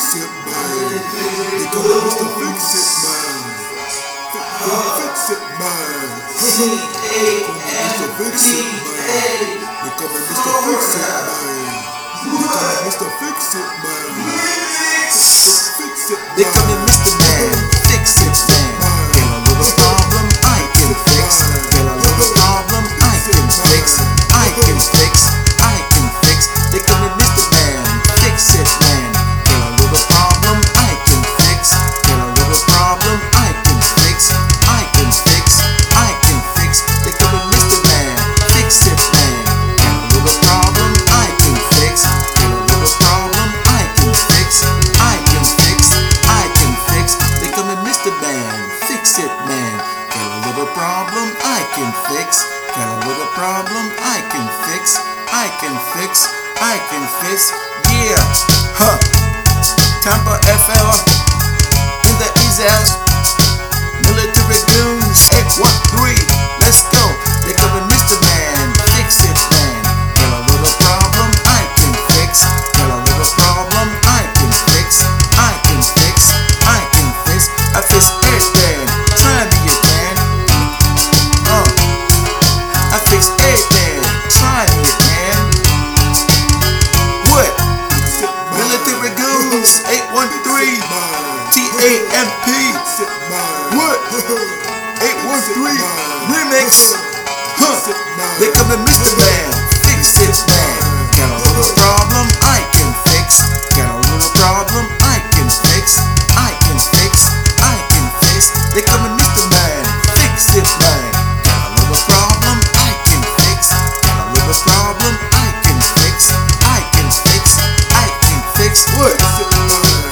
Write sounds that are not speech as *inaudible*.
Fix It Man. Fix It Man. Mr. Fix It Man. They call me Mr. Fix It Man. Me Mr. Fix It Man. Fix It They Man, fix it man. Got a little problem I can fix. Got a little problem I can fix. I can fix. I can fix. Yeah, huh? Tampa FL in the East House. AMP, what? *laughs* 813 Remix, huh? They come to Mr. Man, fix this man. Got a little problem I can fix. Got a little problem I can fix. I can fix, I can fix. They come to Mr. Man, fix this man. Got a little problem I can fix. Got a little problem I can fix. I can fix, I can fix. What?